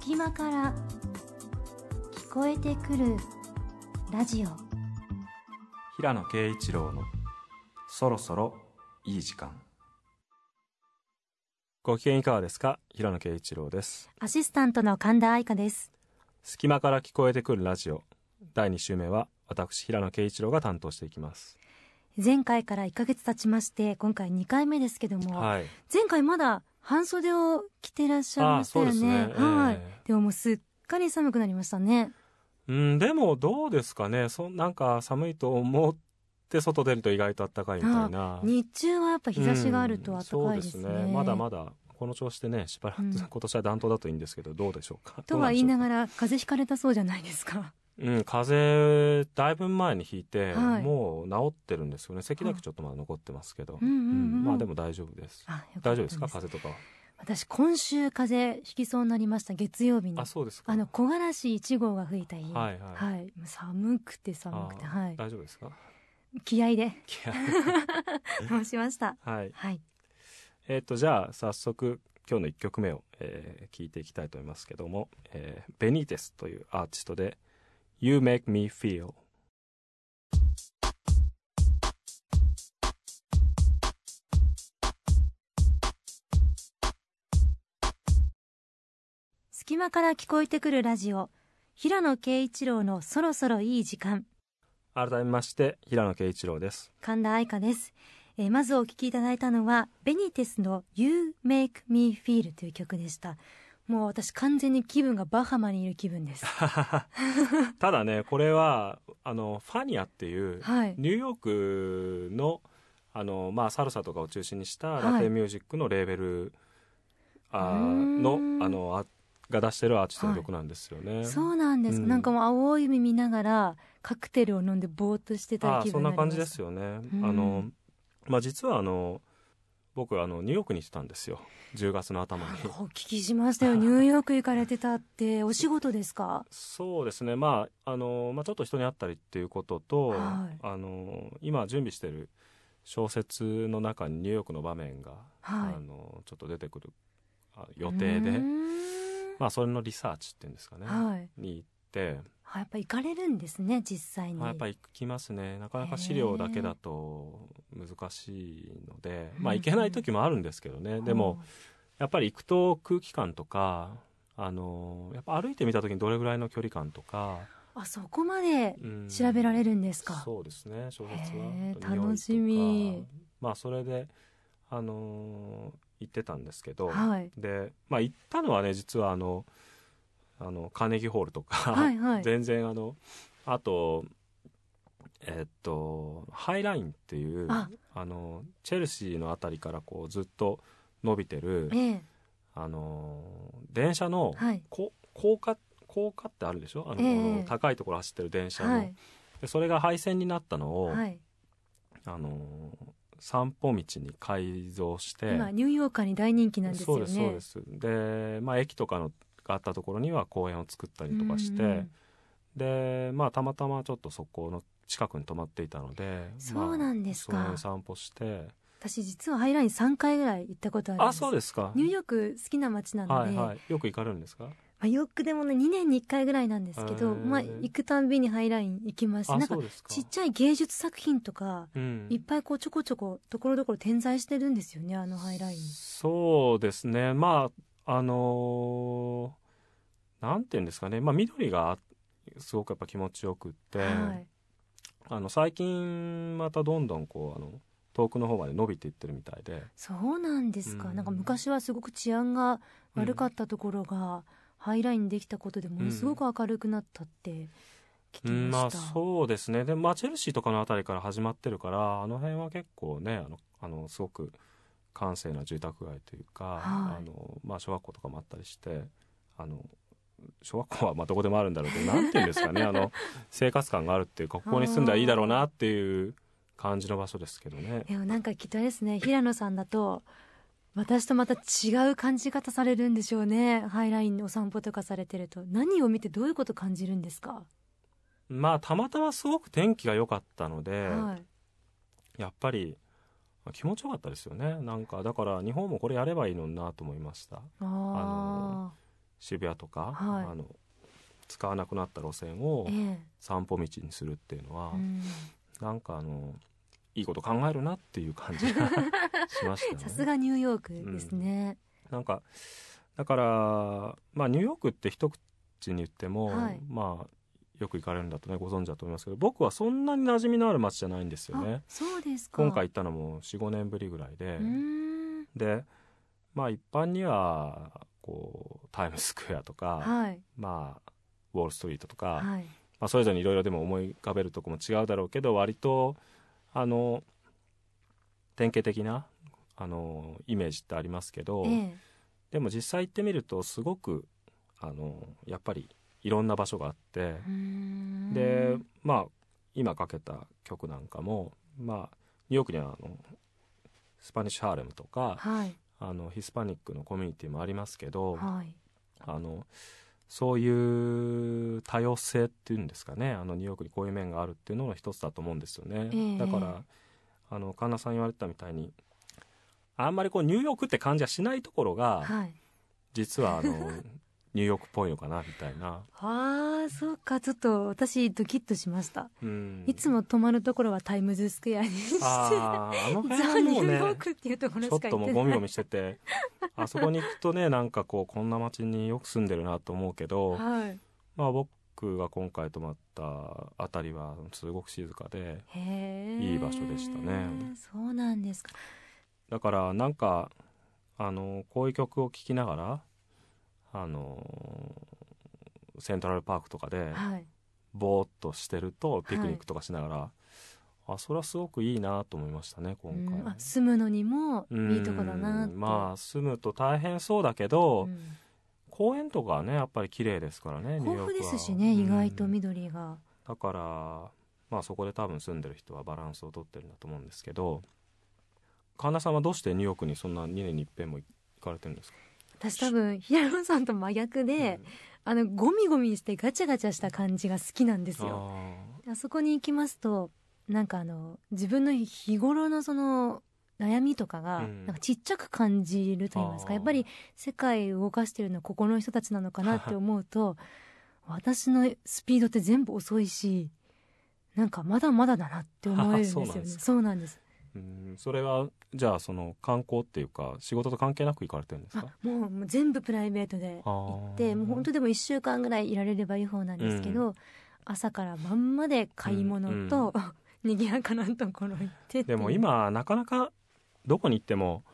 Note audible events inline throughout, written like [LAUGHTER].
隙間から聞こえてくるラジオ。平野啓一郎のそろそろいい時間。ご機嫌いかがですか？平野啓一郎です。アシスタントの神田愛花です。隙間から聞こえてくるラジオ。第2週目は私平野啓一郎が担当していきます。前回から1ヶ月経ちまして今回2回目ですけども、はい。前回まだ半袖を着てらっしゃいましたよね。ね。はい、ええ。でももうすっかり寒くなりましたね。うんでもどうですかね。そなんか寒いと思って外出ると意外と暖かいみたいな。日中はやっぱ日差しがあると暖かいですね,、うんそうですね。まだまだこの調子でねしばらく、うん。今年は暖冬だといいんですけどどうでしょうか。とは言いながらら風邪ひかれたそうじゃないですかうん風邪だいぶ前にひいて、はい。もう治ってるんですよね。咳だけちょっとまだ残ってますけど、うんうんうん。まあでも大丈夫です。あよかった大丈夫ですか？風邪とか。は私今週風邪ひきそうになりました月曜日に。あそうですか。あの木枯らし1号が吹いた日はいはい。はい。寒くて寒くてはい。大丈夫ですか？気合で。いや申しました？はい。はい。えっ、とじゃあ早速今日の1曲目を、えー聞いていきたいと思いますけども、えーベニーテスというアーティストで「You Make Me Feel」隙間から聞こえてくるラジオ。平野啓一郎のそろそろいい時間。改めまして平野啓一郎です。神田愛花です、えーまずお聴きいただいたのはベニテスの You Make Me Feel という曲でしたもう私完全に気分がバハマにいる気分です。[LAUGHS] ただねこれはあのファニアっていうはい。ニューヨークのあの、まあ、サルサとかを中心にしたはい。ラテンミュージックのレーベル、あうーん。のあのあが出してるアーティストの曲なんですよね。そうなんです、うんなんかもう青い海見ながらカクテルを飲んでぼーっとしてたあ気分そんな感じです。よね。うん。あのまあ、実はあの僕あのニューヨークに行ってたんですよ。10月の頭に。お聞きしましたよ。ニューヨーク行かれてたってお仕事ですか？そうですね、まああのまあ、ちょっと人に会ったりっていうことと、はい。あの今準備してる小説の中にニューヨークの場面が、はい。あのちょっと出てくるあ予定で。まあ、それのリサーチっていうんですかね、はい。に行って、あやっぱ行かれるんですね実際に、まあ、やっぱり行きますね。なかなか資料だけだと難しいので、まあ、行けない時もあるんですけどね、でもやっぱり行くと空気感とかあのやっぱ歩いてみた時にどれぐらいの距離感とか、あそこまでうん。調べられるんですか、そうですね小説は楽しみ。まあそれであの行ってたんですけど、はい。でまあ行ったのはね実はあのあのカーネギーホールとか、はいはい。全然あのあとえっとハイラインっていうあ。あのチェルシーのあたりからこうずっと伸びてるええ。あの電車のはい。こ高架高架ってあるでしょ？あの、ええ。この高いところ走ってる電車の、はい。でそれが廃線になったのを、はい。あの散歩道に改造して今ニューヨーカーに大人気なんですよね。そうですそうです。で、まあ、駅とかのがあったところには公園を作ったりとかして、うん。うんでまあたまたまちょっとそこの近くに泊まっていたのでそうなんですか。まあ、散歩して。私実はハイライン3回ぐらい行ったことあるあそうですか。ニューヨーク好きな街なので、はいはい。よく行かれるんですか？まあ、よくでもね2年に1回ぐらいなんですけど、まあ、行くたんびにハイライン行きます。なんかちっちゃい芸術作品とか、うん。いっぱいこうちょこちょこところどころ点在してるんですよねあのハイライン。そうですね。まああのーなんていうんですかね、まあ、緑がすごくやっぱ気持ちよくって、はい。あの最近またどんどんこうあの遠くの方まで伸びていってるみたいで。そうなんですか、うん。なんか昔はすごく治安が悪かったところが、ハイラインできたことでものすごく明るくなったって聞きうんまあました、そうですね。でまあチェルシーとかのあたりから始まってるからあの辺は結構ねあのあのすごく閑静な住宅街というか、はい。あのまあ、小学校とかもあったりしてあの小学校はまあどこでもあるんだろうけどなんていうんですかねあの生活感があるっていうかここに住んだらいいだろうなっていう感じの場所ですけどね。でもなんかきっとですね平野さんだと私とまた違う感じ方されるんでしょうね。ハイラインお散歩とかされてると。何を見てどういうこと感じるんですか、まあたまたますごく天気が良かったので、はい。やっぱり気持ちよかったですよね。なんかだから日本もこれやればいいのになと思いました。あ渋谷とか、はい。あの使わなくなった路線をええ。散歩道にするっていうのは、うん。なんかあのいいこと考えるなっていう感じが [LAUGHS] しましたよね。さすがニューヨークですね、なんかだからまあニューヨークって一口に言っても、はい。まあよく行かれるんだとねご存知だと思いますけど僕はそんなに馴染みのある街じゃないんですよね。あ。そうですか。今回行ったのも45年ぶりぐらいで、うーん。でまあ一般にはこうタイムスクエアとか、はい。まあウォールストリートとか、はい。まあ、それぞれにいろいろでも思い浮かべるとこも違うだろうけど割とあの典型的なあのイメージってありますけど、ええ。でも実際行ってみるとすごくあのやっぱりいろんな場所があってでまあ今かけた曲なんかもまあニューヨークにはあのスパニッシュハーレムとかはいあのヒスパニックのコミュニティもありますけど、はい。あのそういう多様性っていうんですかね。あのニューヨークにこういう面があるっていうのの一つだと思うんですよね、ええ。だからあの神田さん言われてたみたいにあんまりこうニューヨークって感じはしないところがはい。実はあの [LAUGHS] ニューヨークっぽいのかなみたいな、ああそうか。ちょっと私ドキッとしました、うん、いつも泊まるところはタイムズスクエアにしてあーあの辺もうねニューヨークっていうところしちょっともうゴミゴミしててあそこに行くとねなんかこうこんな街によく住んでるなと思うけど、はい。まあ僕が今回泊まったあたりはすごく静かでいい場所でしたね。そうなんですか。だからなんかあのこういう曲を聴きながらあのセントラルパークとかではい。ぼーっとしてるとピクニックとかしながら、あそれはすごくいいなと思いましたね今回住むのにもいいとこだなまあ住むと大変そうだけど、うん。公園とかはねやっぱり綺麗ですからね豊富ですしね意外とうん緑が。だからまあそこで多分住んでる人はバランスをとってるんだと思うんですけど神田さんはどうしてニューヨークにそんな2年に一遍も行かれてるんですか？私多分平野さんと真逆で、あのゴミゴミしてガチャガチャした感じが好きなんですうんよ。ああそこに行きますとなんかあの自分の日頃のその悩みとかがうん。なんかちっちゃく感じると言いますか、あー。やっぱり世界を動かしてるのはここの人たちなのかなって思うと私のスピードって全部遅いしなんかまだまだだなって思えるんですよね。[LAUGHS] そうなんですうなん。それはじゃあその観光っていうか仕事と関係なく行かれてるんですあかもうもう全部プライベートで行ってもう本当でも1週間ぐらいいられればいい方なんですけど、朝から晩まで買い物と、[LAUGHS] 賑やかなところ行ってでも今なかなかどこに行っても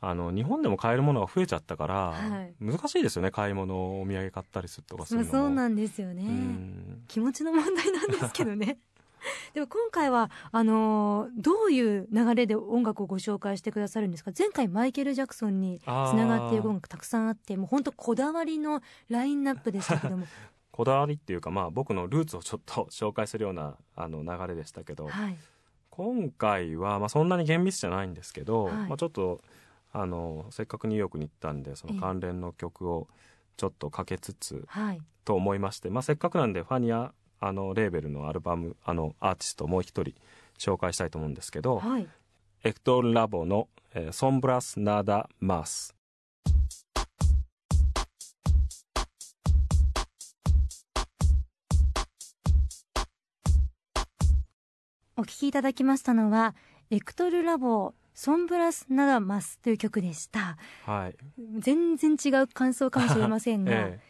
あの日本でも買えるものが増えちゃったから、はい。難しいですよね買い物お土産買ったりするとかすまあるのも。そうなんですよね、うん。気持ちの問題なんですけどね [LAUGHS] でも今回はあのーどういう流れで音楽をご紹介してくださるんですか？前回マイケル・ジャクソンにつながっている音楽たくさんあってもう本当こだわりのラインナップでしたけども。[LAUGHS] こだわりっていうか、まあ、僕のルーツをちょっと紹介するようなあの流れでしたけど、はい。今回は、まあ、そんなに厳密じゃないんですけど、はい。まあ、ちょっとあのせっかくニューヨークに行ったんでその関連の曲をちょっとかけつつはい。と思いまして、まあ、せっかくなんでファニアあのレーベルのアルバムあのアーティストをもう一人紹介したいと思うんですけど、はい。エクトルラボの、えーソンブラス・ナダ・マス。お聴きいただきましたのはエクトルラボソンブラスナダマスという曲でした。はい、全然違う感想かもしれませんが、[LAUGHS] え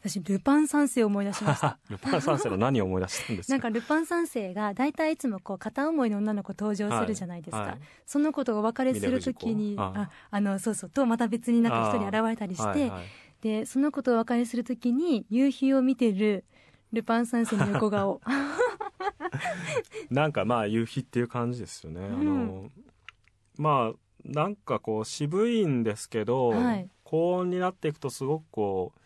私ルパン三世を思い出しました。え [LAUGHS] ルパン三世の何を思い出したんですか？なんかルパン三世が大体いつもこう片思いの女の子登場するじゃないですか、はい。はいその子とお別れするときにあああ。のそうそうとまた別になんか一人現れたりして、はいはい。でその子とお別れするときに夕日を見てるルパン三世の横顔。[LAUGHS] [LAUGHS] なんかまあ夕日っていう感じですよね、んあのまあなんかこう渋いんですけど、はい。高音になっていくとすごくこう、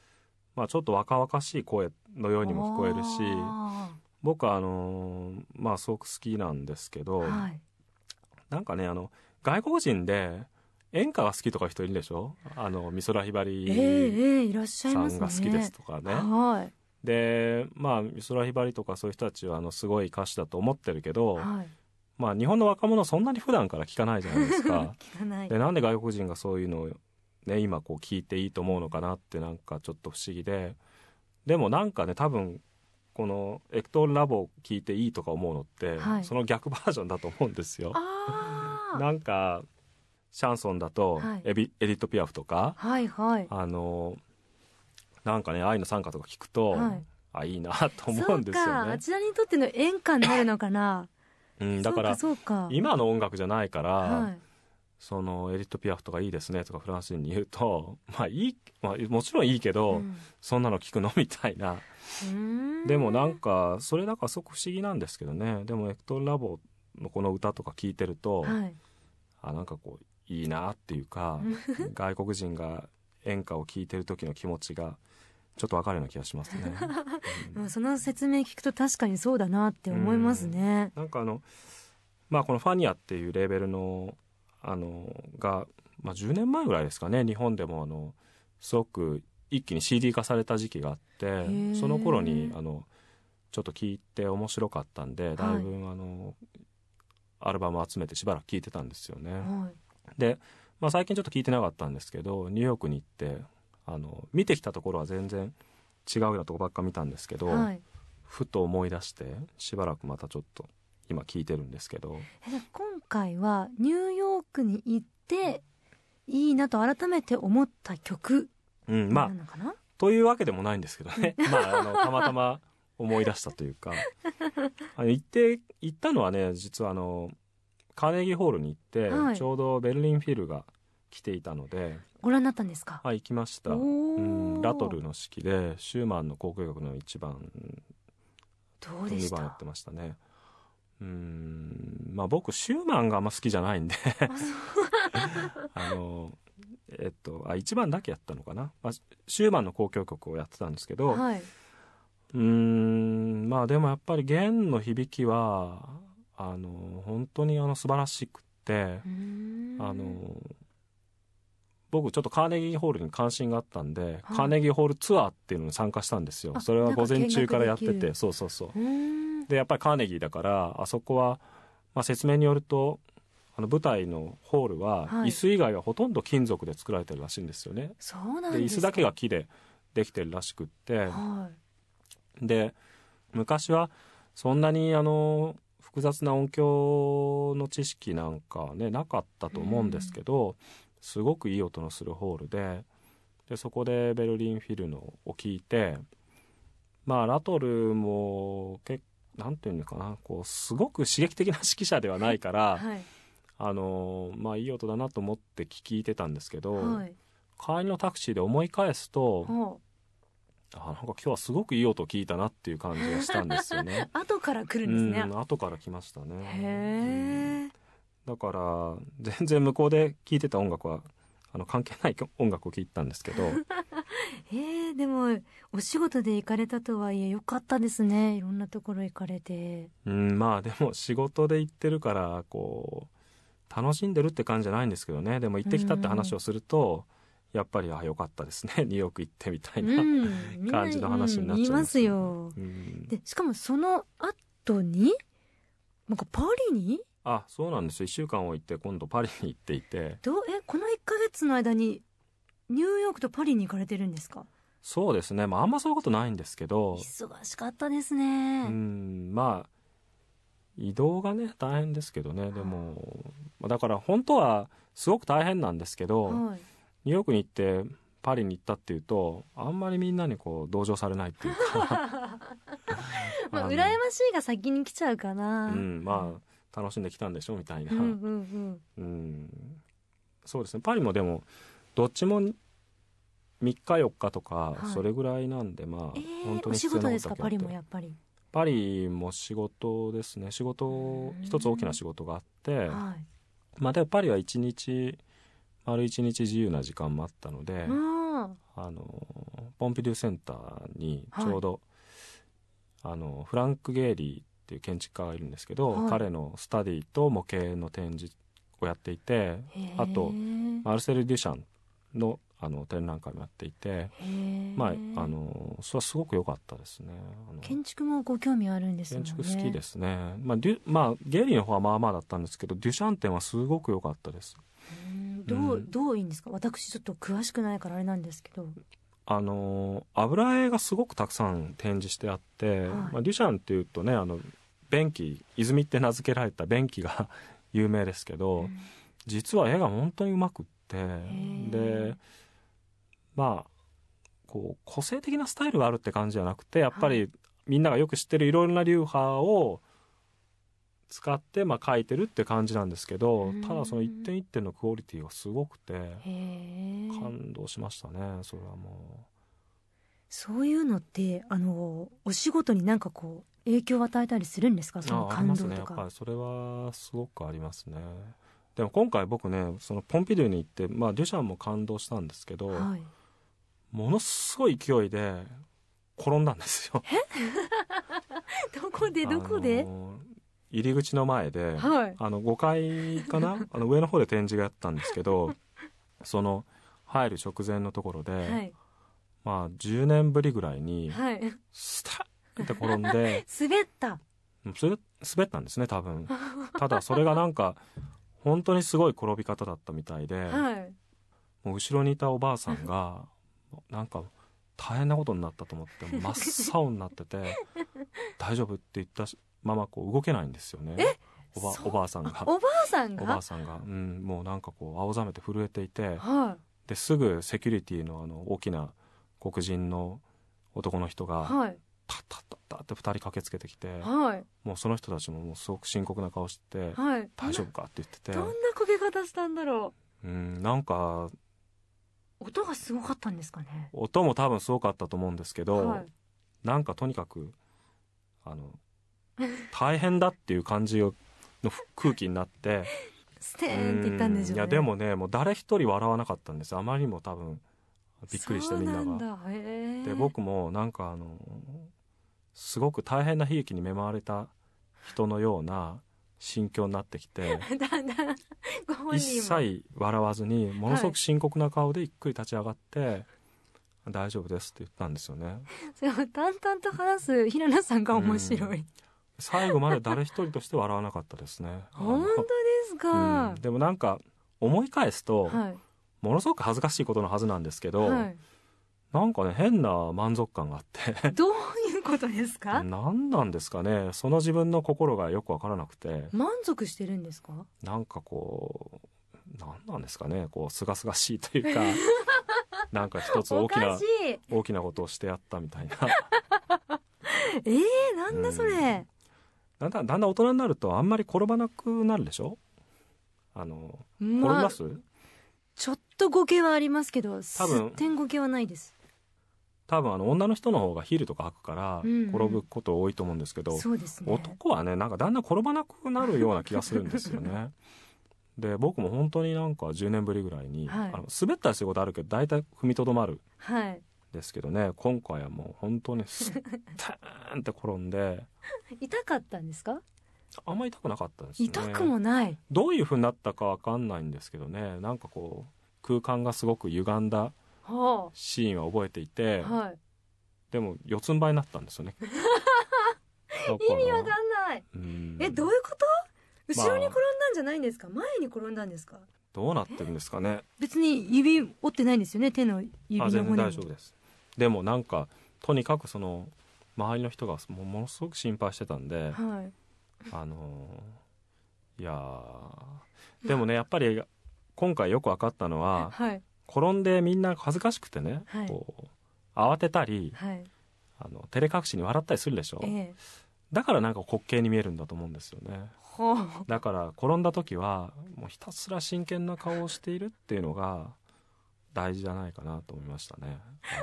まあ、ちょっと若々しい声のようにも聞こえるしあ僕はあのまあすごく好きなんですけど、ーはい。なんかねあの外国人で演歌が好きとか人いるでしょ？あの美空ひばえりさんが好きですとかね、はい。でまあ美空ひばりとかそういう人たちはあのすごい歌手だと思ってるけど、はい。まあ日本の若者そんなに普段から聞かないじゃないですか。[LAUGHS] でなんで外国人がそういうのをね、今こう聞いていいと思うのかなってなんかちょっと不思議で。でもなんかね多分このエクトールラボを聞いていいとか思うのって、はい、その逆バージョンだと思うんですよ。[LAUGHS] なんかシャンソンだとエビ、はい、エディット・ピアフとか、はいはい、あのなんかね愛の賛歌とか聞くと、はい、あいいなと思うんですよね。あちらにとっての演歌になるのかな。うん、だから今の音楽じゃないから、はい、そのエディット・ピアフとかいいですねとかフランス人に言うと [LAUGHS] まあいい、まあ、もちろんいいけど、うん、そんなの聞くのみたいな。でもなんかそれだからすごく不思議なんですけどね。でもエクトルラボのこの歌とか聞いてると、はい、あなんかこういいなっていうか [LAUGHS] 外国人が演歌を聴いてる時の気持ちがちょっとわかるような気がしますね、[LAUGHS] うん、その説明聞くと確かにそうだなって思いますね、ん、なんかあのまあこのファニアっていうレーベルのあのが、まあ、10年前ぐらいですかね。日本でもあのすごく一気に CD 化された時期があってその頃にあのちょっと聞いて面白かったんでだいぶ、あのアルバム集めてしばらく聴いてたんですよね。はい、で、まあ、最近ちょっと聞いてなかったんですけどニューヨークに行ってあの見てきたところは全然違うようなとこばっか見たんですけど、はい、ふと思い出してしばらくまたちょっと今聞いてるんですけど。今回はニューヨークに行っていいなと改めて思った曲うんまあというわけでもないんですけどね。[LAUGHS] まああのたまたま思い出したというか。[LAUGHS] あの行って行ったのはね実はあのカーネギーホールに行って、はい、ちょうどベルリンフィルが来ていたので。ご覧になったんですか？はい行きました。うんラトルの式でシューマンの交響曲の一番どうでした？2番やってましたねうん。まあ僕シューマンがあんま好きじゃないんで。あのえっとあ1番だけやったのかな、まあ、シューマンの交響曲をやってたんですけど、はい、うんまあでもやっぱり弦の響きはあの本当にあの素晴らしくて。あの僕ちょっとカーネギーホールに関心があったんで、はい、カーネギーホールツアーっていうのに参加したんですよ。それは午前中からやってて。そうそうそうでやっぱりカーネギーだからあそこは、まあ、説明によるとあの舞台のホールは、椅子以外はほとんど金属で作られてるらしいんですよね。そうなんで椅子だけが木でできてるらしくって、はい、で昔はそんなにあの複雑な音響の知識なんかねなかったと思うんですけど、すごくいい音のするホールででそこでベルリンフィルのを聞いてまあラトルも結なんていうのかなこうすごく刺激的な指揮者ではないから、はい、あのまあいい音だなと思って聞いてたんですけど、はい、帰りのタクシーで思い返すと、あなんか今日はすごくいい音聞いたなっていう感じがしたんですよね。[LAUGHS] 後から来るんですね。後から来ましたね。へえ、だから全然向こうで聴いてた音楽はあの関係ない音楽を聴いたんですけど。[LAUGHS] えー、でもお仕事で行かれたとはいえよかったですね。いろんなところ行かれて。うんまあでも仕事で行ってるからこう楽しんでるって感じじゃないんですけどね。でも行ってきたって話をすると、やっぱりあよかったですね。[LAUGHS] ニューヨーク行ってみたいな、感じの話になっちゃいますよ、うん、でしかもその後になんかパリにあそうなんですよ。1週間を行って今度パリに行っていて。どえこの1か月の間にニューヨークとパリに行かれてるんですか？そうですね、まあ、あんまそういうことないんですけど。忙しかったですね。うん。まあ移動がね大変ですけどね。でもだから本当はすごく大変なんですけど、はい、ニューヨークに行ってパリに行ったっていうとあんまりみんなにこう同情されないっていうか。[LAUGHS] [LAUGHS] まあ羨ましいが先に来ちゃうかな。うん。まあ楽しんできたんでしょみたいな、うん、うん、そうですね。パリもでもどっちも3日4日とか、それぐらいなんでまあ、えー、本当に仕事ですか？パリもやっぱり。パリも仕事ですね。仕事一つ大きな仕事があって、はい、まあでもパリは一日丸一日自由な時間もあったのであのポンピドゥセンターにちょうど、はい、あのフランク・ゲイリーっていう建築家がいるんですけど、はい、彼のスタディと模型の展示をやっていてあとマルセル・デュシャンのあの展覧会もやっていてまああのそれはすごく良かったですね。建築もご興味あるんです、ね、建築好きですね。まあデュまあゲイリーの方はまあまあだったんですけどデュシャン展はすごく良かったです。どう、うん、どういいんですか？私ちょっと詳しくないからあれなんですけど。あの油絵がすごくたくさん展示してあって、はい、まあ、デュシャンっていうとねあの便器泉って名付けられた便器が [LAUGHS] 有名ですけど、うん、実は絵が本当にうまくってでまあこう個性的なスタイルがあるって感じじゃなくてやっぱりみんながよく知ってるいろいろな流派を使ってまあ描いてるって感じなんですけどただその一点一点のクオリティがすごくて感動しましたねそれはもう。そういうのってあのお仕事になんかこう影響を与えたりするんですか？その感動とか。ね、やっぱりそれはすごくありますね。でも今回僕ねそのポンピドゥに行って、まあ、デュシャンも感動したんですけど、はい、ものすごい勢いで転んだんですよ。どこで？[LAUGHS] どこで、あの入り口の前で、はい、あの5階かな？[LAUGHS] あの上の方で展示があったんですけどその入る直前のところで、はい、まあ10年ぶりぐらいに、はい、スタッって転んで。[LAUGHS] 滑った。滑ったんですね多分。ただそれがなんか本当にすごい転び方だったみたいで、はい、もう後ろにいたおばあさんが [LAUGHS] なんか大変なことになったと思って真っ青になってて「[LAUGHS] 大丈夫?」って言ったままこう動けないんですよね。おばおばあさんが。おばあさんが？おばあさんが、うん、もうなんかこう青ざめて震えていて、はい、ですぐセキュリティのあの大きな黒人の男の人が、はい、タッタッタッタって2人駆けつけてきて、はい、もうその人たちももうすごく深刻な顔して、はい、大丈夫かって言ってて。どんな焦げ方したんだろう。うんなんか音がすごかったんですかね。音も多分すごかったと思うんですけど、はい、なんかとにかくあの大変だっていう感じの空気になって [LAUGHS] ステーンって言ったんでしょう、ね、いやでもねもう誰一人笑わなかったんですあまりにも多分びっくりしてみんなが。で僕もなんかあのすごく大変な悲劇に見舞われた人のような心境になってきて [LAUGHS] 一切笑わずにものすごく深刻な顔でゆっくり立ち上がって、はい、大丈夫ですって言ったんですよね。淡々と話す平野さんが面白い、うん、最後まで誰一人として笑わなかったですね。本当ですか、うん、でもなんか思い返すと、はい、ものすごく恥ずかしいことのはずなんですけど、はい、なんかね変な満足感があって。どうことですか？何なんですかね。その自分の心がよくわからなくて。満足してるんですか？なんかこう何なんですかね。こうすがすがしいというか [LAUGHS] なんか一つ大きな大きなことをしてやったみたいな。えー、なんだそれ、うん、だんだんだんだん大人になるとあんまり転ばなくなるでしょ？あの、まあ、転びます？ちょっと語形はありますけど多分。点語形はないです多分あの女の人の方がヒールとか履くから転ぶこと多いと思うんですけど、うんね、男はねなんかだんだん転ばなくなるような気がするんですよね。[LAUGHS] で僕も本当になんか10年ぶりぐらいに、はい、あの滑ったりすることあるけど大体踏みとどまる、はい、ですけどね。今回はもう本当にスッターンって転んで [LAUGHS] 痛かったんですか？あんま痛くなかったですね。痛くもない。どういうふうになったかわかんないんですけどね。なんかこう空間がすごく歪んだシーンは覚えていて、はい、でも四つん這いになったんですよね。[LAUGHS] 意味わかんない。えどういうこと？後ろに転んだんじゃないんですか、まあ、前に転んだんですか？どうなってるんですかね。別に指折ってないんですよね？手の指の全然大丈夫です。でもなんかとにかくその周りの人がもものすごく心配してたんで、はい、あのいやでもねやっぱり今回よく分かったのは、はい、転んでみんな恥ずかしくてね、はい、こう慌てたり、はい、あの照れ隠しに笑ったりするでしょ、えだからなんか滑稽に見えるんだと思うんですよね。だから転んだ時はもうひたすら真剣な顔をしているっていうのが大事じゃないかなと思いましたね。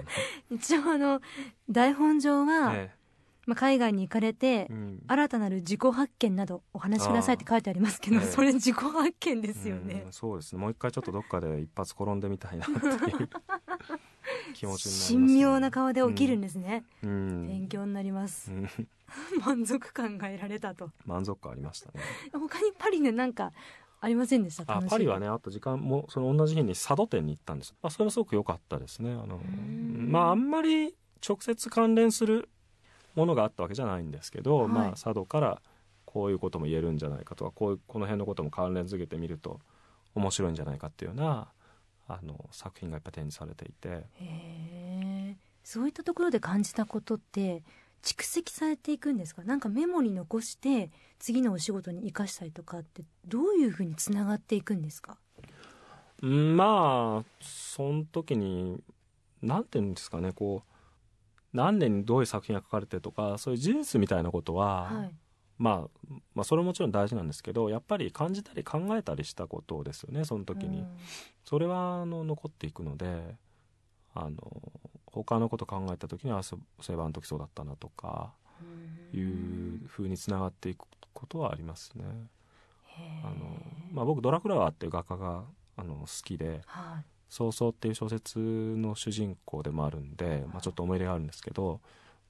[LAUGHS] 一応あの台本上は、ええまあ、海外に行かれて、うん、新たなる自己発見などお話しくださいって書いてありますけど、それ自己発見ですよね、うん、そうですね。もう一回ちょっとどっかで一発転んでみたいなっていう気持ちになります、ね、神妙な顔で起きるんですね、うん、勉強になります、[LAUGHS] 満足感が得られたと。満足感ありましたね。他にパリでなんかありませんでした？あパリはねあと時間もその同じ日に佐渡店に行ったんです、まあ、それはすごく良かったですね。あのまああんまり直接関連するものがあったわけじゃないんですけど、はい、まあ佐渡からこういうことも言えるんじゃないかとかこういうこの辺のことも関連づけてみると面白いんじゃないかっていうようなあの作品がやっぱ展示されていて。へそういったところで感じたことって蓄積されていくんですか？なんかメモに残して次のお仕事に生かしたりとかってどういうふうにつながっていくんですか？うんまあその時に何て言うんですかねこう何年にどういう作品が書かれてるとかそういう事実みたいなことは、はい、まあ、まあそれももちろん大事なんですけどやっぱり感じたり考えたりしたことですよねその時に、うん、それはあの残っていくのであの他のこと考えた時にはそういえばあの時そうだったなとかいうふうにつながっていくことはありますね。あのまあ、僕ドラクラワーっていう画家があの好きで、はい、早々っていう小説の主人公でもあるんで、まあ、ちょっと思い入れがあるんですけど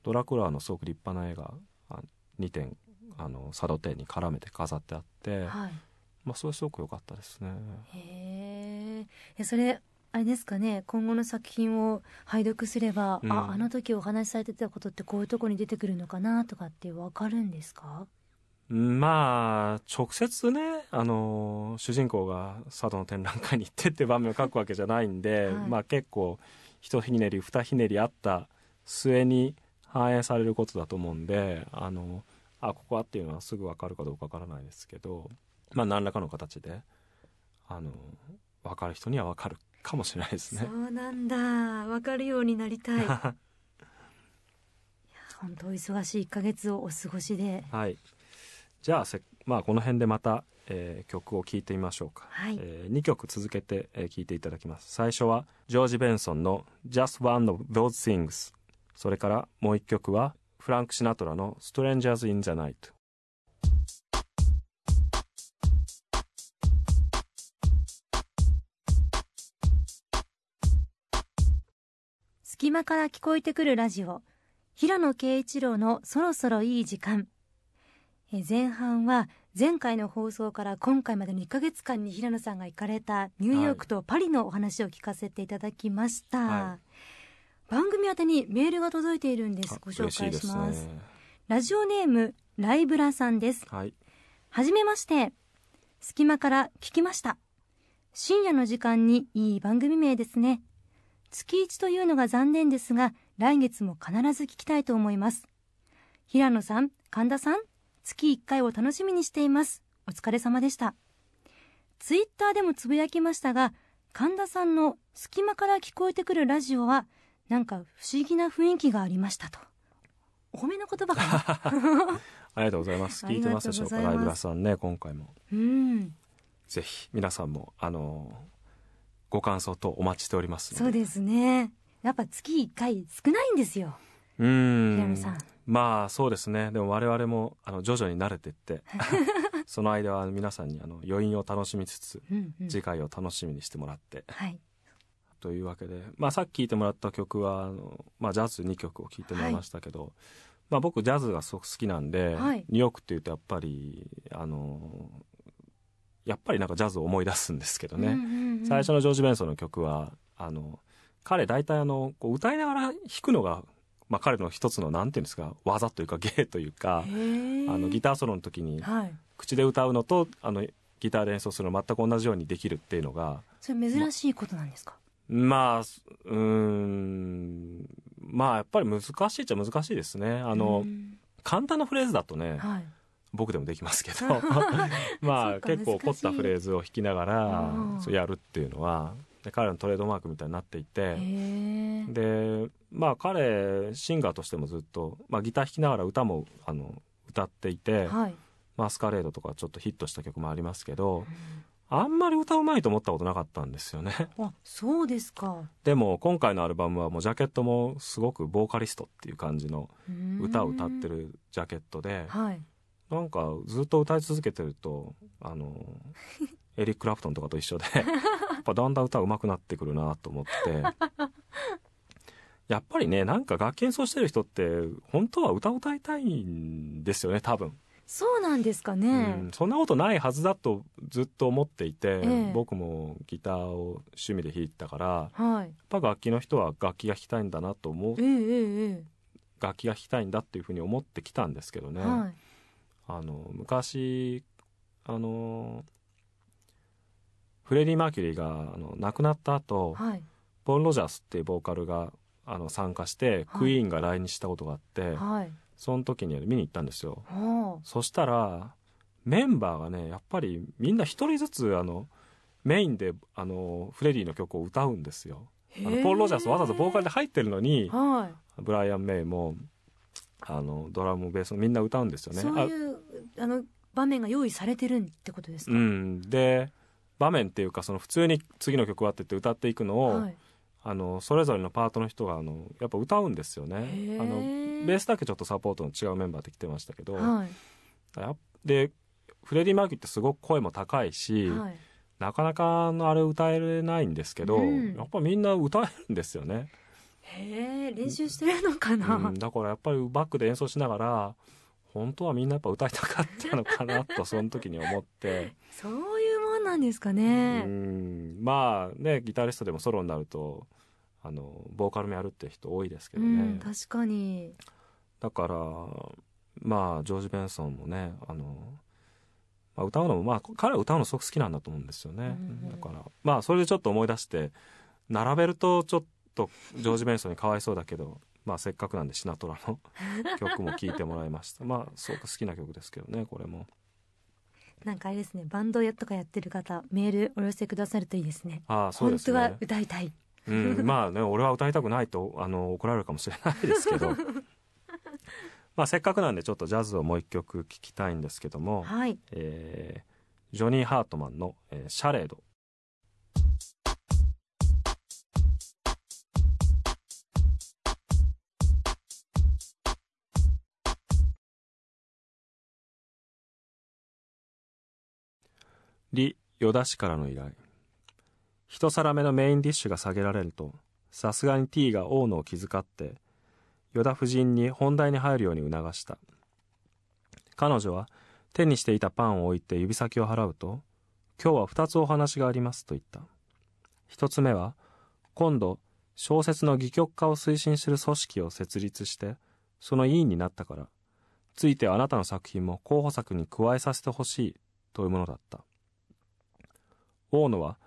ドラクラのすごく立派な絵が2点あの佐渡店に絡めて飾ってあって、はい、まあ、それすごく良かったですね。へえそれあれですかね。今後の作品を拝読すれば、うん、ああの時お話しされてたことってこういうとこに出てくるのかなとかって分かるんですか？まあ直接ねあの主人公が佐渡の展覧会に行ってって場面を書くわけじゃないんで、はい、まあ結構一ひねり二ひねりあった末に反映されることだと思うんであのあここはっていうのはすぐ分かるかどうかわからないですけどまあ何らかの形であの分かる人には分かるかもしれないですね。そうなんだ。分かるようになりたい。[LAUGHS] いや本当忙しい1か月をお過ごしで。はい。じゃあせ、まあ、この辺でまた、えー、曲を聴いてみましょうか、はい。えー、2曲続けて聴、えー、いていただきます。最初はジョージ・ベンソンの「Just One of Those Things」それからもう1曲はフランク・シナトラの「Strangers in the Night」隙間から聞こえてくるラジオ。平野啓一郎のそろそろいい時間。前半は前回の放送から今回までの1か月間に平野さんが行かれたニューヨークとパリのお話を聞かせていただきました、はい、番組宛てにメールが届いているんです。ご紹介します、ね、ラジオネームライブラさんです、はい、はじめまして。隙間から聞きました。深夜の時間にいい番組名ですね。月一というのが残念ですが来月も必ず聞きたいと思います。平野さん神田さん月1回を楽しみにしています。お疲れ様でした。ツイッターでもつぶやきましたが神田さんの隙間から聞こえてくるラジオはなんか不思議な雰囲気がありましたと。お褒めの言葉かな。[LAUGHS] ありがとうございます。聞いてますでしょうか？ライブラさんね今回も。うん。ぜひ皆さんもあのご感想とお待ちしておりますそうですね。やっぱ月1回少ないんですようん平野さん。まあそうですね。でも我々もあの徐々に慣れていって。[LAUGHS] その間は皆さんにあの余韻を楽しみつつ、うんうん、次回を楽しみにしてもらって、はい、というわけで、まあ、さっき聴いてもらった曲はあの、まあ、ジャズ2曲を聴いてもらいましたけど、はい、まあ、僕ジャズがすごく好きなんで、はい、ニューヨークっていうとやっぱりあのやっぱりなんかジャズを思い出すんですけどね、うんうんうん、最初のジョージ・ベンソンの曲はあの彼大体あのこう歌いながら弾くのがまあ、彼の一つのなんていうんですか技というか芸というかあのギターソロの時に口で歌うのとあのギターで演奏するの全く同じようにできるっていうのがそれ珍しいことなんですか、まあうんまあやっぱり難しいっちゃ難しいですね。あの簡単なフレーズだとね、はい、僕でもできますけど。[LAUGHS] まあ結構凝ったフレーズを弾きながらやるっていうのはで彼のトレードマークみたいになっていてでまあ彼シンガーとしてもずっと、まあ、ギター弾きながら歌もあの歌っていて、はい、マスカレードとかちょっとヒットした曲もありますけど、うん、あんまり歌うまいと思ったことなかったんですよね。あそうですか。[LAUGHS] でも今回のアルバムはもうジャケットもすごくボーカリストっていう感じの歌を歌ってるジャケットで、はい、なんかずっと歌い続けてるとあの [LAUGHS] エリック・クラプトンとかと一緒で [LAUGHS] やっぱだんだん歌うまくなってくるなと思って。やっぱりねなんか楽器演奏してる人って本当は歌を歌いたいんですよね多分。そうなんですかね、うん、そんなことないはずだとずっと思っていて、ええ、僕もギターを趣味で弾いたから、はい、やっぱ楽器の人は楽器が弾きたいんだなと思う、え、楽器が弾きたいんだっていうふうに思ってきたんですけどね、はい、あの昔あのフレディ・マーキュリーがあの亡くなった後、はい。ボン・ロジャースっていうボーカルがあの参加して、はい。クイーンが来日したことがあって、はい。その時に見に行ったんですよ。ほそしたらメンバーがねやっぱりみんな一人ずつあのメインであのフレディの曲を歌うんですよ。うあのポール・ロジャースわざわざボーカルで入ってるのにはい。ブライアン・メイもあのドラムベースもみんな歌うんですよね。あそういうあの場面が用意されてるってことですか、うん、で場面っていうかその普通に次の曲はって言って歌っていくのを、はい。あのそれぞれのパートの人があのやっぱ歌うんですよね。あのベースだけちょっとサポートの違うメンバーで来てましたけど、はい。でフレディ・マーキュってすごく声も高いし、はい。なかなかのあれ歌えれないんですけど、うん。やっぱみんな歌えるんですよね、へえ練習してるのかな、うん、だからやっぱりバックで演奏しながら本当はみんなやっぱ歌いたかったのかなとその時に思って。[LAUGHS] そうなんですかうね、ん。まあねギタリストでもソロになるとあのボーカルもやるって人多いですけうどね、ん、確かに。だからまあジョージ・ベンソンもねあの、まあ、歌うのもまあ彼は歌うのすごく好きなんだと思うんですよね、うんだからまあそれでちょっと思い出して並べるとちょっとジョージ・ベンソンにかわいそうだけどまあせっかくなんでシナトラの [LAUGHS] 曲も聴いてもらいました。まあすごく好きな曲ですけどねこれもなんかあれですねバンドやとかやってる方メールお寄せくださるといいですね。ああそうですね。本当は歌いたい。うん、まあね俺は歌いたくないとあの怒られるかもしれないですけど。[LAUGHS] まあせっかくなんでちょっとジャズをもう一曲聴きたいんですけども、はい。えージョニー・ハートマンの、えーシャレード」リ・ヨダ氏からの依頼。一皿目のメインディッシュが下げられるとさすがに T が大野を気遣って依田夫人に本題に入るように促した。彼女は手にしていたパンを置いて指先を払うと今日は二つお話がありますと言った。一つ目は今度小説の戯曲化を推進する組織を設立してその委員になったからついてあなたの作品も候補作に加えさせてほしいというものだった。大野は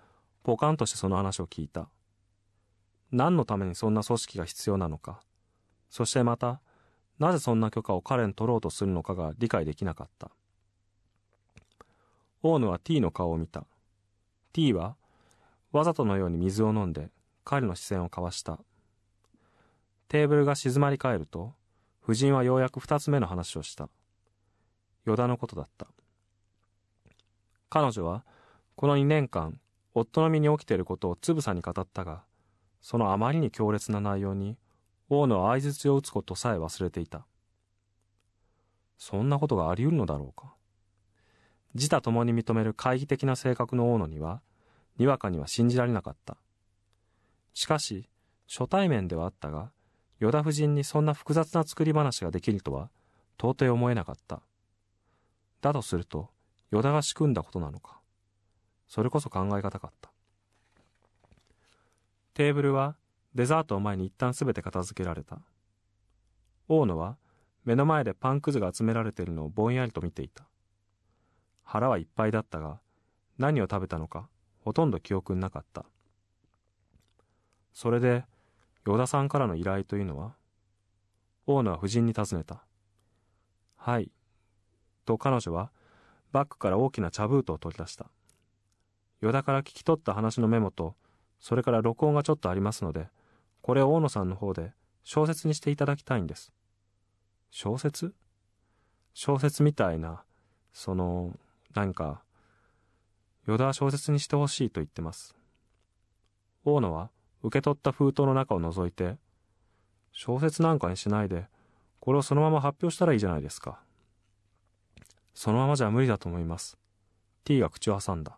ポカンとしてその話を聞いた。何のためにそんな組織が必要なのか。そしてまたなぜそんな許可を彼に取ろうとするのかが理解できなかった。大野は T の顔を見た。T はわざとのように水を飲んで彼の視線を交わした。テーブルが静まり返ると夫人はようやく二つ目の話をした。依田のことだった。彼女はこの2年間夫の身に起きていることをつぶさに語ったがそのあまりに強烈な内容に大野は相槌を打つことさえ忘れていた。そんなことがあり得るのだろうか。自他共に認める懐疑的な性格の大野にはにわかには信じられなかった。しかし初対面ではあったが依田夫人にそんな複雑な作り話ができるとは到底思えなかった。だとすると依田が仕組んだことなのか。それこそ考えがたかった。テーブルはデザートを前に一旦すべて片付けられた。大野は目の前でパンくずが集められているのをぼんやりと見ていた。腹はいっぱいだったが何を食べたのかほとんど記憶になかった。それで依田さんからの依頼というのは大野は夫人に尋ねた。はいと彼女はバッグから大きな茶封筒を取り出した。依田から聞き取った話のメモとそれから録音がちょっとありますのでこれを大野さんの方で小説にしていただきたいんです。小説？小説みたいなその何か依田は小説にしてほしいと言ってます。大野は受け取った封筒の中を覗いて小説なんかにしないでこれをそのまま発表したらいいじゃないですか。そのままじゃ無理だと思います。T が口を挟んだ。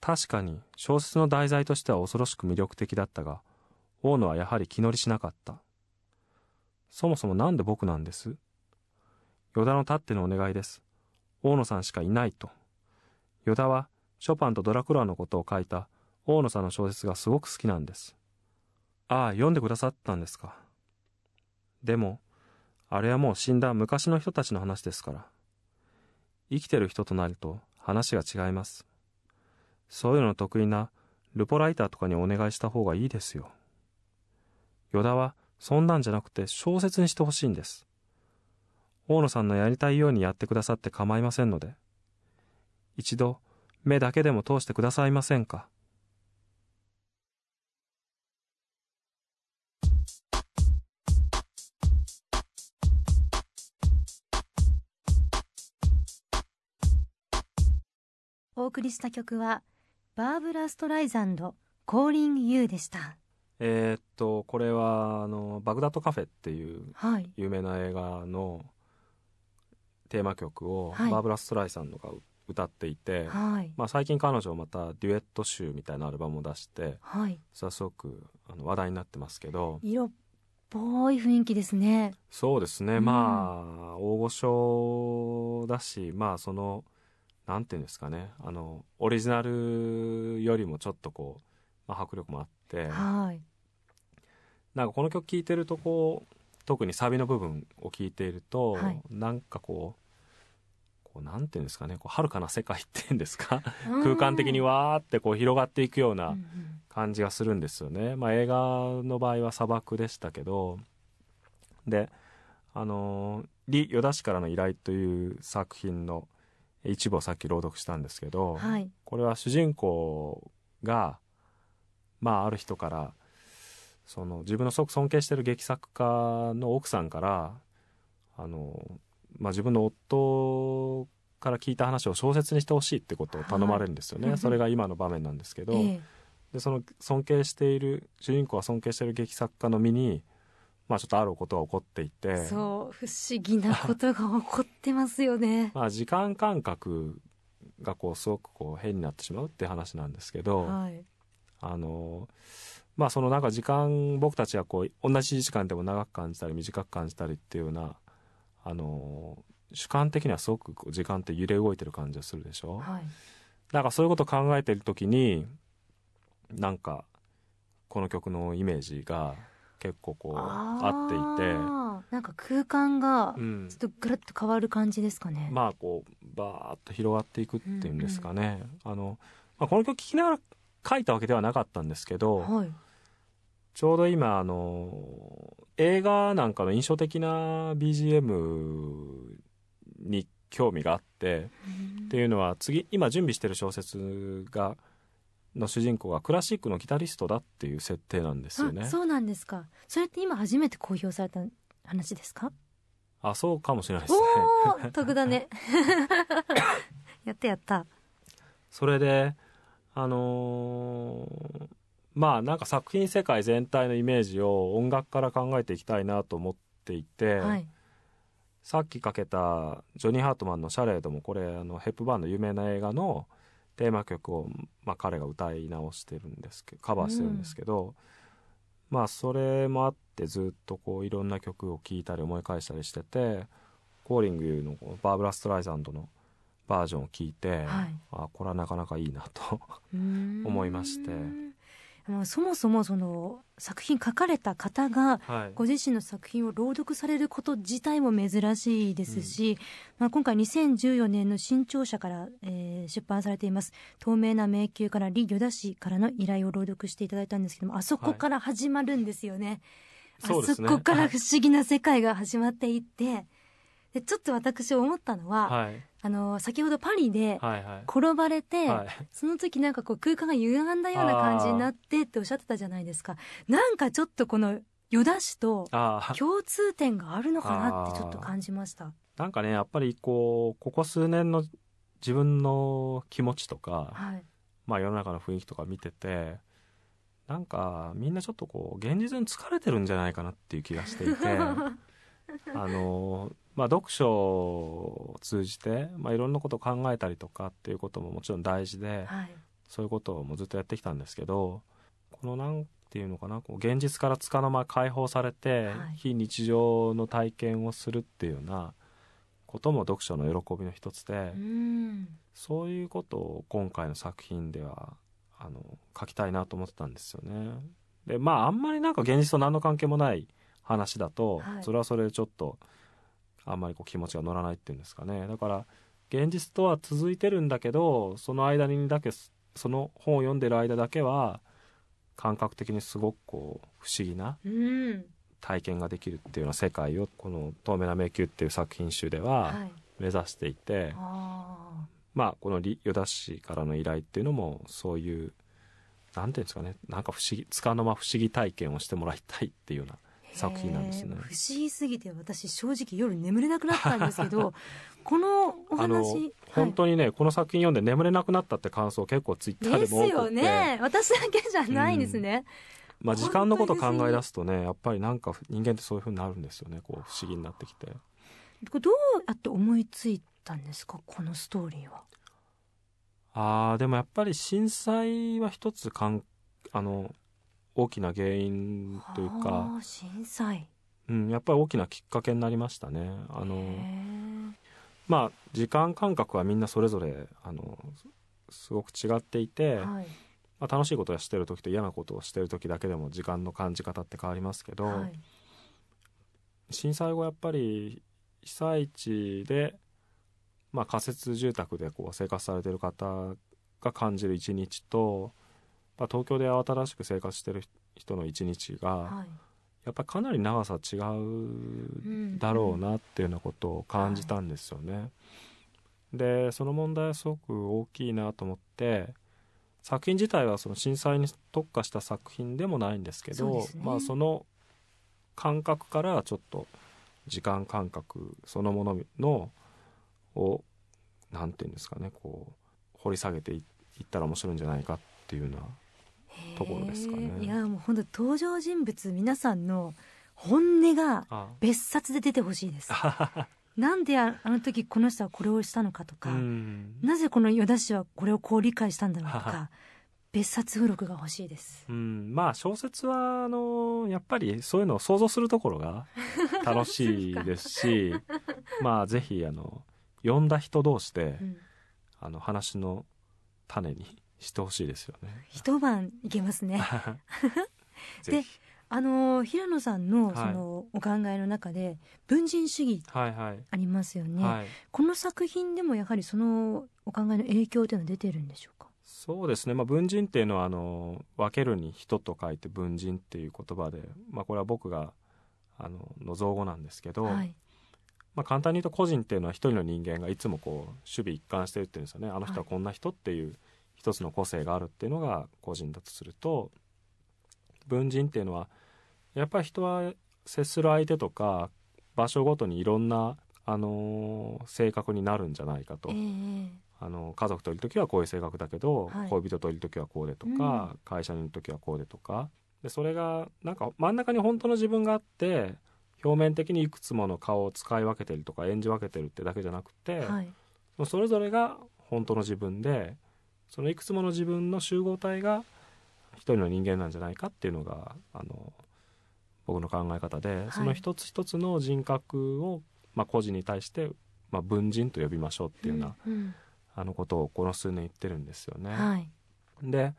確かに小説の題材としては恐ろしく魅力的だったが大野はやはり気乗りしなかった。そもそもなんで僕なんです？依田のたってのお願いです。大野さんしかいないと。依田はショパンとドラクロワのことを書いた大野さんの小説がすごく好きなんです。ああ読んでくださったんですか。でもあれはもう死んだ昔の人たちの話ですから。生きてる人となると話が違います。そういうの得意なルポライターとかにお願いした方がいいですよ。依田はそんなんじゃなくて小説にしてほしいんです。大野さんのやりたいようにやってくださって構いませんので、一度目だけでも通してくださいませんか？お送りした曲はバーブラ・ストライザンド「コーリング・ユー」でした。えー、っとこれはあのバグダッドカフェっていう有名な映画のテーマ曲を、はい、バーブラ・ストライザンドが歌っていて、はい、まあ、最近彼女またデュエット集みたいなアルバムを出して、はい、それはすごくあの話題になってますけど。色っぽい雰囲気ですね。そうですね、うん、まあ大御所だしまあそのなんていうんですかね。あのオリジナルよりもちょっとこう、まあ、迫力もあって、はい、なんかこの曲聴いてるとこう特にサビの部分を聴いていると、はい、なんかこうこうなんていうんですかね。こう遥かな世界っていうんですか。[LAUGHS] 空間的にわーってこう広がっていくような感じがするんですよね。まあ、映画の場合は砂漠でしたけど。であの李与田氏からの依頼という作品の「一部をさっき朗読したんですけど、はい、これは主人公が、まあ、ある人からその自分のすごく尊敬してる劇作家の奥さんからあの、まあ、自分の夫から聞いた話を小説にしてほしいってことを頼まれるんですよね、はい、それが今の場面なんですけど、[LAUGHS] ええ、でその尊敬している主人公が尊敬している劇作家の身にまあ、ちょっとあることが起こっていて。そう不思議なことが起こってますよね。[LAUGHS] まあ時間感覚がこうすごくこう変になってしまうって話なんですけど、はい、あのまあそのなんか時間僕たちはこう同じ時間でも長く感じたり短く感じたりっていうようなあの主観的にはすごく時間って揺れ動いてる感じがするでしょ、はい、なんかそういうことを考えてる時になんかこの曲のイメージが結構こうあっていて。なんか空間がちょっとぐるっと変わる感じですかね、うん、まあこうバーッと広がっていくっていうんですかね、うんうん、あの、まあ、この曲聴きながら書いたわけではなかったんですけど、はい、ちょうど今あの映画なんかの印象的な BGM に興味があって、っていうのは次今準備してる小説が「の主人公がクラシックのギタリストだっていう設定なんですよね。そうなんですか。それって今初めて公表された話ですか？あそうかもしれないですね。得だね。[LAUGHS] やったやった。それであのー、まあなんか作品世界全体のイメージを音楽から考えていきたいなと思っていて、はい、さっきかけたジョニー・ハートマンの「シャレード」もこれあのヘップバーンの有名な映画の「テーマ曲を、まあ、彼が歌い直してるんですけどカバーしてるんですけど、うん、まあそれもあってずっとこういろんな曲を聴いたり思い返したりしててコーリングのバーブラ・ストライザンドのバージョンを聴いて、はい、あこれはなかなかいいなと思いまして。そもそもその作品書かれた方がご自身の作品を朗読されること自体も珍しいですし、うん、まあ、今回2014年の新潮社から、えー、出版されています「透明な迷宮」から李与田氏からの依頼を朗読していただいたんですけどもあそこから始まるんですよね。はい、あそこから不思議な世界が始まっていって、でちょっと私思ったのは、はい、あの先ほどパリで転ばれて、はい。はい、その時なんかこう空間が歪んだような感じになってっておっしゃってたじゃないですか。なんかちょっとこの与田氏と共通点があるのかなってちょっと感じました。なんかねやっぱりこうここ数年の自分の気持ちとか、はい、まあ世の中の雰囲気とか見ててなんかみんなちょっとこう現実に疲れてるんじゃないかなっていう気がしていて [LAUGHS] [LAUGHS] あのまあ、読書を通じて、まあ、いろんなことを考えたりとかっていうことももちろん大事で、はい、そういうことをもうずっとやってきたんですけどこのなんていうのかなこう現実からつかの間解放されて、はい、非日常の体験をするっていうようなことも読書の喜びの一つでそういうことを今回の作品ではあの書きたいなと思ってたんですよね。でまああんまりなんか現実と何の関係もない話だと、はい、それはそれでちょっとあんまりこう気持ちが乗らないっていうんですかね。だから現実とは続いてるんだけどその間にだけその本を読んでる間だけは感覚的にすごくこう不思議なうん。体験ができるっていうような世界をこの「透明な迷宮」っていう作品集でははい。目指していて、あまあこのリ与田氏からの依頼っていうのもそういうなんていうんですかね。なんか不思議つかの間不思議体験をしてもらいたいっていうようなー作品なんですね。不思議すぎて私正直夜眠れなくなったんですけど [LAUGHS] このお話本当にね、この作品読んで眠れなくなったって感想結構ツイッターでですも多くよて、ね。私だけじゃないんですね、まあ、時間のこと考え出すとねやっぱりなんか人間ってそういう風になるんですよね。こう不思議になってきて。これどうやって思いついたんですか？このストーリーは。あーでもやっぱり震災は一つかんあの大きな原因というか、震災。うん、やっぱり大きなきっかけになりましたね。あのまあ時間感覚はみんなそれぞれあのすごく違っていて、はい。まあ、楽しいことをしてる時と嫌なことをしてる時だけでも時間の感じ方って変わりますけど、はい。震災後やっぱり被災地で、まあ、仮設住宅でこう生活されてる方が感じる一日と、まあ、東京で慌ただしく生活してる人の一日がはいやっぱりかなり長さ違うだろうなっていうようなことを感じたんですよね。でその問題はすごく大きいなと思って作品自体はその震災に特化した作品でもないんですけどねまあ、その感覚からちょっと時間感覚そのもののをなんていうんですかねこう掘り下げていいったら面白いんじゃないかっていうようなところですかね。いやもう本当登場人物皆さんの本音があ別冊で出てほしいです。なんでああの時この人はこれをしたのかとか、うん。なぜこの依田氏はこれをこう理解したんだろうとか別冊付録が欲しいです。うん、まあ小説はあのやっぱりそういうのを想像するところが [LAUGHS] 楽しいですしまあぜひあの読んだ人同士で、うん。あの話の種にしてほしいですよね。一晩いけますね。[LAUGHS] ぜひ。あの平野さんのはい。そのお考えの中で文人主義ありますよね、はい、この作品でもやはりそのお考えの影響というのは出てるんでしょうか？そうですね、まあ、文人っていうのはあの分けるに人と書いて文人っていう言葉で、まあ、これは僕があのの造語なんですけど、はい。まあ、簡単に言うと個人っていうのは一人の人間がいつもこう守備一貫してるっていうんですよね。あの人はこんな人っていう一つの個性があるっていうのが個人だとすると文人っていうのはやっぱり人は接する相手とか場所ごとにいろんな、あのー性格になるんじゃないかと、ええあの家族といる時はこういう性格だけど、はい。恋人といる時はこうでとか、会社にいる時はこうでとか。でそれがなんか真ん中に本当の自分があって表面的にいくつもの顔を使い分けてるとか演じ分けてるってだけじゃなくて、はい。それぞれが本当の自分でそのいくつもの自分の集合体が一人の人間なんじゃないかっていうのがあの僕の考え方で、い。その一つ一つの人格を、まあ、個人に対して、まあ、文人と呼びましょうっていうような、うんあのことをこの数年言ってるんですよね。はい。で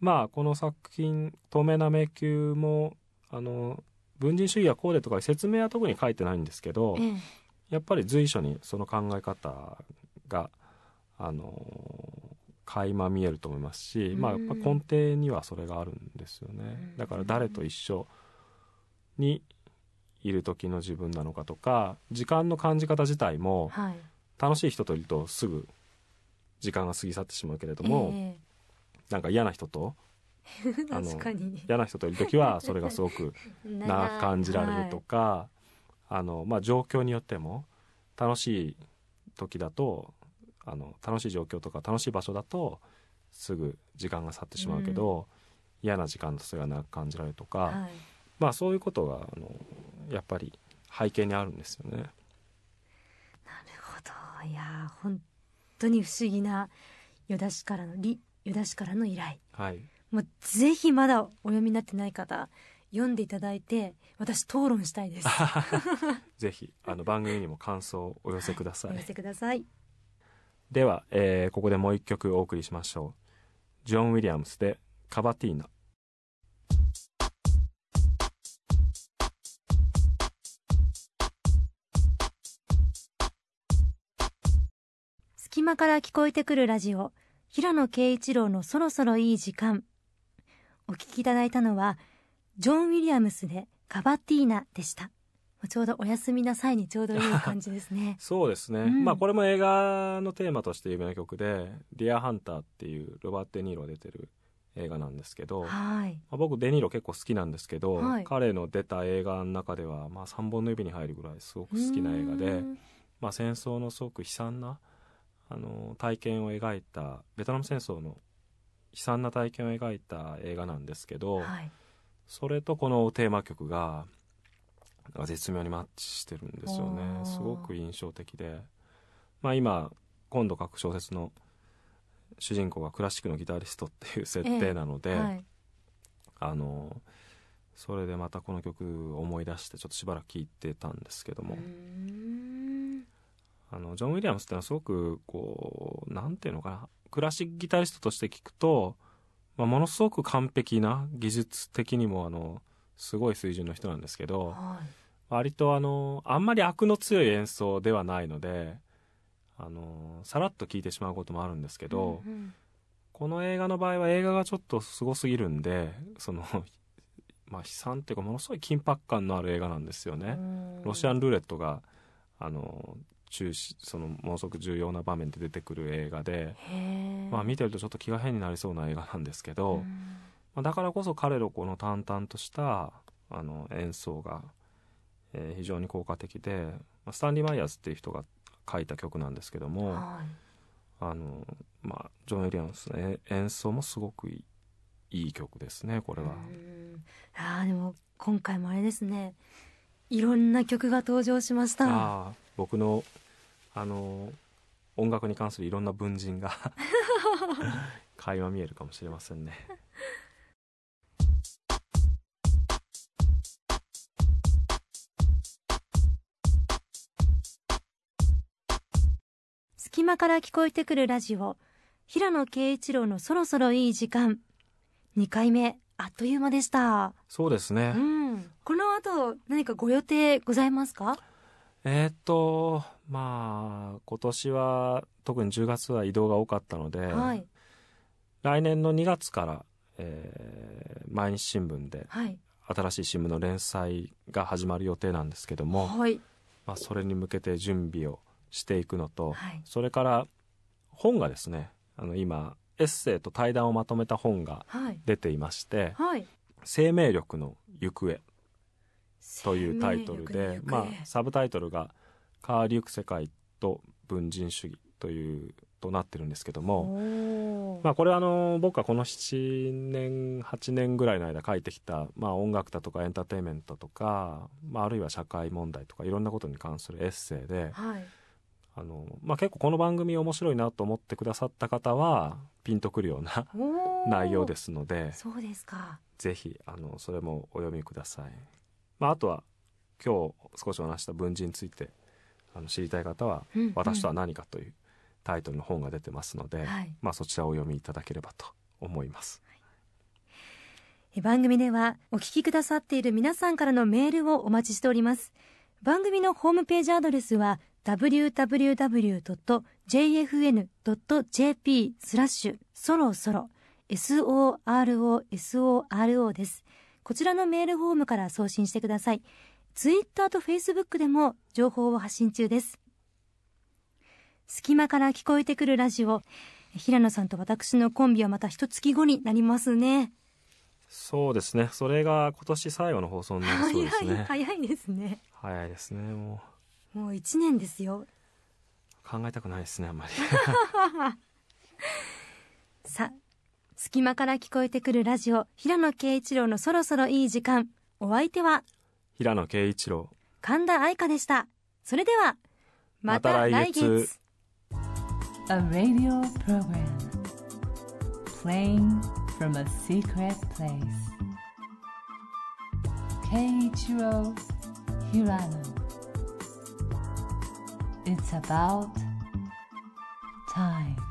まあこの作品「透明な迷宮も」あの文人主義はこうでとか説明は特に書いてないんですけどええ。やっぱり随所にその考え方があの垣間見えると思いますし、まあ、やっぱ根底にはそれがあるんですよね。うん。だから誰と一緒にいる時の自分なのかとか時間の感じ方自体もはい。楽しい人といるとすぐ時間が過ぎ去ってしまうけれども、えなんか嫌な人とえ [LAUGHS] あの嫌な人といる時はそれがすごく [LAUGHS] な感じられるとか、あのまあ、状況によっても楽しい時だとあの楽しい状況とか楽しい場所だとすぐ時間が去ってしまうけど、嫌な時間とそれが長く感じられるとか、はい、はいまあそういうことがあのやっぱり背景にあるんですよね。なるほど。いやー本当に不思議な依田氏からのり依田氏からの依頼。はい、もうぜひまだお読みになってない方読んでいただいて私討論したいです。[LAUGHS] ぜひあの番組にも感想をお寄せください。[LAUGHS] お寄せくださいでは、えーここでもう一曲お送りしましょう。ジョン・ウィリアムスでカバティーナ。隙間から聞こえてくるラジオ平野啓一郎のそろそろいい時間お聞きいただいたのはジョン・ウィリアムスでカバティーナでしたちょうどお休みな際にちょうどいい感じですね。[LAUGHS] そうですね、うん、まあこれも映画のテーマとして有名な曲で「ディアハンター」っていうロバート・デ・ニーロが出てる映画なんですけど、はい。まあ、僕デ・ニーロ結構好きなんですけど、はい、彼の出た映画の中では、まあ、3本の指に入るぐらいすごく好きな映画で、まあ、戦争のすごく悲惨なあの体験を描いたベトナム戦争の悲惨な体験を描いた映画なんですけど、はい、それとこのテーマ曲が絶妙にマッチしてるんですよね。すごく印象的で、まあ、今今度書く小説の主人公がクラシックのギタリストっていう設定なので、ええはい、あのそれでまたこの曲を思い出してちょっとしばらく聴いてたんですけども。あのジョン・ウィリアムスってのはすごくこうなんていうのかな。クラシックギタリストとして聴くと、まあ、ものすごく完璧な技術的にもあのすごい水準の人なんですけど、はい、割とあのあんまり悪の強い演奏ではないのであのさらっと聴いてしまうこともあるんですけど、うんうん、この映画の場合は映画がちょっとすごすぎるんでその [LAUGHS] まあ悲惨っていうかものすごい緊迫感のある映画なんですよね。ロシアンルーレットがあの中止そのものすごく重要な場面で出てくる映画で、まあ、見てるとちょっと気が変になりそうな映画なんですけど、まあ、だからこそ彼のこの淡々としたあの演奏が、えー、非常に効果的で、まあ、スタンリー・マイヤーズっていう人が書いた曲なんですけども、はい、あのまあ、ジョン・エリアンスの演奏もすごくいい曲ですねこれは。あでも今回もあれですねいろんな曲が登場しましたあ僕のあの音楽に関するいろんな文人が [LAUGHS] [LAUGHS] 垣間見えるかもしれませんね。間から聞こえてくるラジオ。平野啓一郎のそろそろいい時間。2回目あっという間でした。そうですね、うん、この後何かご予定ございますか？えー、っとまあ今年は特に10月は移動が多かったので、はい、来年の2月から、えー、毎日新聞で、はい、新しい新聞の連載が始まる予定なんですけども、はい、まあ、それに向けて準備をしていくのと、はい、それから本がですねあの今エッセイと対談をまとめた本が出ていまして、はい、生命力の行方というタイトルで、まあ、サブタイトルが「変わりゆく世界と文人主義」というとなってるんですけども、まあ、これはあの僕はこの7年8年ぐらいの間書いてきた、まあ、音楽だとかエンターテインメントとか、まあ、あるいは社会問題とかいろんなことに関するエッセイで、はい、あのまあ、結構この番組面白いなと思ってくださった方はピンとくるような内容ですのでそうですか。ぜひあのそれもお読みください、まあ、あとは今日少しお話した文字についてあの知りたい方は、うんうん、私とは何か」というタイトルの本が出てますので、はい、まあ、そちらをお読みいただければと思います。番組ではお聞きくださっている皆さんからのメールをお待ちしております。番組のホームページアドレスは www.jfn.jp スラッシュそろそろ SOROSORO です。こちらのメールフォームから送信してください。ツイッターとフェイスブックでも情報を発信中です。隙間から聞こえてくるラジオ。平野さんと私のコンビはまた一月後になりますね。そうですね。それが今年最後の放送になりそうですね。早い、早いですね。早いですね、もう。もう1年ですよ。考えたくないですねあんまり。[LAUGHS] さあ隙間から聞こえてくるラジオ平野啓一郎のそろそろいい時間。お相手は？平野啓一郎。神田愛花でした。それではまた来月。A radio program. Playing from a secret place. 圭一郎平野 It's about time.